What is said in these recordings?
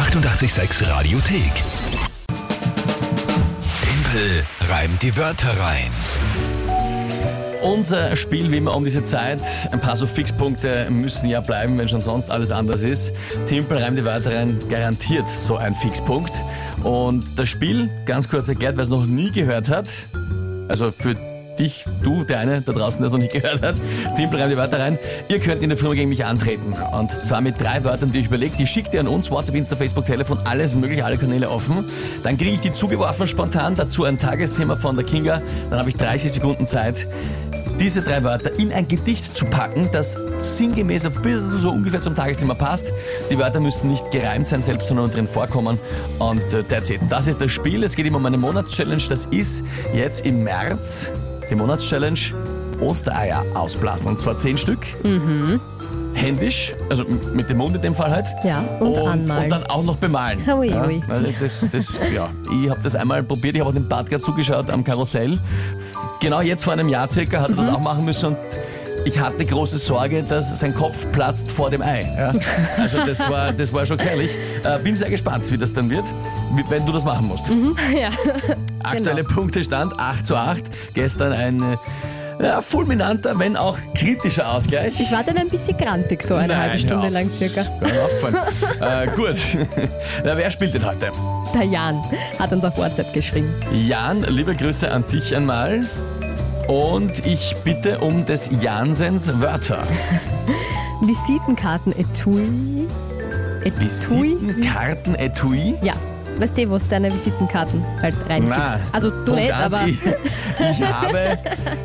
886 Radiothek. Tempel reimt die Wörter rein. Unser Spiel wie immer um diese Zeit. Ein paar so Fixpunkte müssen ja bleiben, wenn schon sonst alles anders ist. Timpel reimt die Wörter rein, garantiert so ein Fixpunkt. Und das Spiel, ganz kurz erklärt, wer es noch nie gehört hat, also für dich, du, der eine da draußen, der es noch nicht gehört hat, Timpel reimt die Wörter rein. Ihr könnt in der Firma gegen mich antreten. Und zwar mit drei Wörtern, die ich überlegt. Die schickt ihr an uns, WhatsApp, Insta, Facebook, Telefon, alles mögliche, alle Kanäle offen. Dann kriege ich die zugeworfen spontan, dazu ein Tagesthema von der Kinga. Dann habe ich 30 Sekunden Zeit, diese drei Wörter in ein Gedicht zu packen, das sinngemäß ein bisschen so ungefähr zum Tagesthema passt. Die Wörter müssen nicht gereimt sein, selbst sondern drin vorkommen. Und äh, that's it. Das ist das Spiel. Es geht immer um eine Monatschallenge. Das ist jetzt im März die Monatschallenge Ostereier ausblasen. Und zwar zehn Stück. Händisch, also mit dem Mund in dem Fall halt. Ja, und anmalen. Und dann auch noch bemalen. Hui, ja, also das, das, ja. Ich habe das einmal probiert, ich habe auch dem Bart gerade zugeschaut am Karussell. Genau jetzt vor einem Jahr circa hat er das Mhm. auch machen müssen und ich hatte große Sorge, dass sein Kopf platzt vor dem Ei. Ja? Also das war, das war schon gefährlich. Äh, bin sehr gespannt, wie das dann wird, wenn du das machen musst. Ja. Aktuelle Genau. Punktestand 8 zu 8. Gestern ein äh, ja, fulminanter, wenn auch kritischer Ausgleich. Ich war dann ein bisschen grantig, so eine Nein, halbe Stunde auf. lang circa. Äh, gut. Na, wer spielt denn heute? Der Jan hat uns auf WhatsApp geschrieben. Jan, liebe Grüße an dich einmal. Und ich bitte um des Jansens Wörter. Visitenkarten-Etui. Etui? Visitenkarten-Etui. Ja. Weißt du, wo du deine Visitenkarten halt? Nein. Also du nicht, aber Ich, ich habe,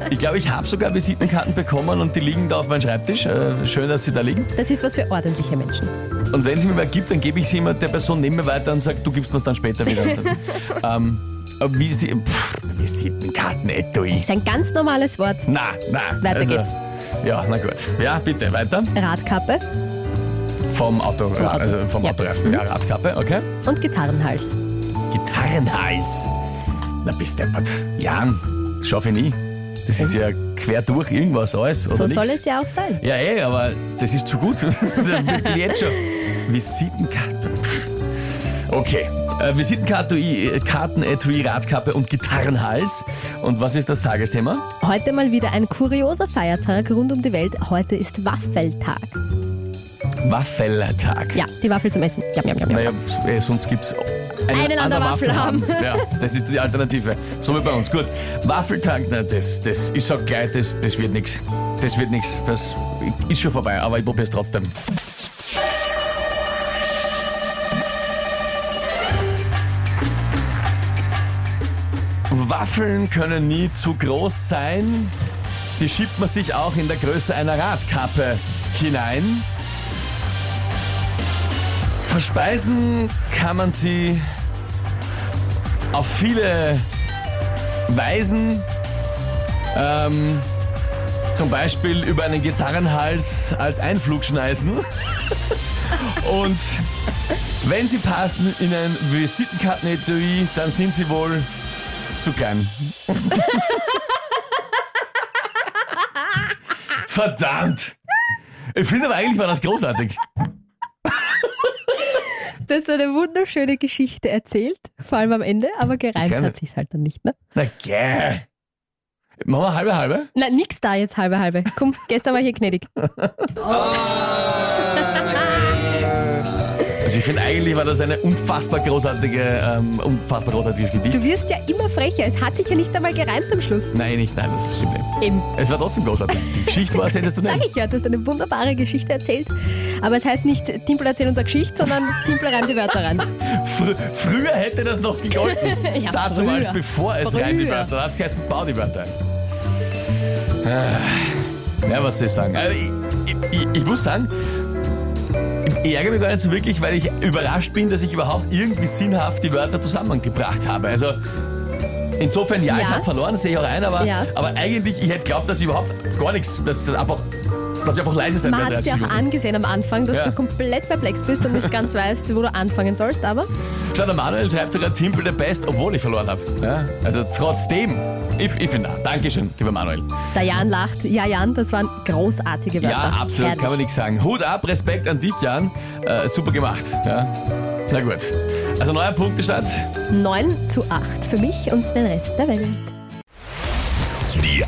ich glaube, ich habe sogar Visitenkarten bekommen und die liegen da auf meinem Schreibtisch. Äh, schön, dass sie da liegen. das ist was für ordentliche Menschen. Und wenn sie mir wer gibt, dann gebe ich sie immer der Person neben mir weiter und sage, du gibst mir es dann später wieder. Ähm, wie sie, pff, Visitenkarten-Etui. ist ein ganz normales Wort. Na, na. Weiter also, geht's. Ja, na gut. Ja, bitte, weiter. Radkappe Vom Auto, Auto. also vom Ja. Autoreifen. Ja, Radkappe, okay. und Gitarrenhals. Gitarrenhals. Na, bist deppert. Jan, das schaffe ich nie. Das ist ja quer durch irgendwas alles, oder So soll es ja auch sein. Ja, eh, aber das ist zu gut. jetzt schon. Visitenkarte. Okay. Äh, Visitenkarte, äh, Kartenetui, Radkappe und Gitarrenhals. Und was ist das Tagesthema? Heute mal wieder ein kurioser Feiertag rund um die Welt. Heute ist Waffeltag. Waffeltag. Ja, die Waffel zum Essen. Jam, jam, jam, jam. Naja, äh, sonst gibt es Einen an der Waffel haben. Ja, das ist die Alternative. So wie bei uns. Gut. Waffeltag, na, das, das, ich sag gleich, das, das wird nichts. Das wird nichts. Das ist schon vorbei, aber ich probiere es trotzdem. Waffeln können nie zu groß sein. Die schiebt man sich auch in der Größe einer Radkappe hinein. Verspeisen kann man sie auf viele Weisen. Ähm, zum Beispiel über einen Gitarrenhals als Einflugschneisen. Und wenn sie passen in ein Visitenkartenetui, dann sind sie wohl zu klein. Verdammt! Ich finde aber eigentlich war das großartig. Das ist eine wunderschöne Geschichte erzählt, vor allem am Ende, aber gereimt Keine- hat sich's halt dann nicht, ne? Na gäh. Machen wir halbe halbe? Na, nix da jetzt halbe halbe. Komm, gestern war hier gnädig. Also ich finde eigentlich war das eine unfassbar großartige, ähm, unfassbar großartiges Gedicht. Du wirst ja immer frecher. Es hat sich ja nicht einmal gereimt am Schluss. Nein, nicht, nein, das stimmt nicht. Eben. Es war trotzdem großartig. Die Geschichte war sensationell. Sag ich ja, du hast eine wunderbare Geschichte erzählt. Aber es heißt nicht Timpel erzählt unsere Geschichte, sondern Timpel reimt die Wörter rein. Fr früher hätte das noch gegolten. Ja, Dazu früher. als bevor es rein die Wörter. Da hat es geheißen, bau die Wörter ein. Ah. Ja, was soll ich sagen? Also ich, ich, ich, ich muss sagen, ärgere mich gar nicht so wirklich, weil ich überrascht bin, dass ich überhaupt irgendwie sinnhaft die Wörter zusammengebracht habe. Also insofern, ja, ich Ja. habe verloren, sehe ich auch ein, aber, Ja. aber eigentlich, ich hätte geglaubt, dass ich überhaupt gar nichts, dass das einfach, dass ich einfach leise sein Man werde. hat es 30 dir auch angesehen am Anfang, dass Ja. du komplett perplex bist und nicht ganz weißt, wo du anfangen sollst, aber Schau, der Manuel schreibt sogar Timpel der Best, obwohl ich verloren habe. Ja? Also trotzdem, ich, ich finde, Dankeschön, lieber Manuel. der Jan lacht. Ja, Jan, das waren großartige Wörter. Ja, absolut, Herrlich. kann man nichts sagen. Hut ab, Respekt an dich, Jan. Äh, super gemacht. Ja? Na gut. Also neuer Punktestand. 9 zu 8 für mich und den Rest der Welt.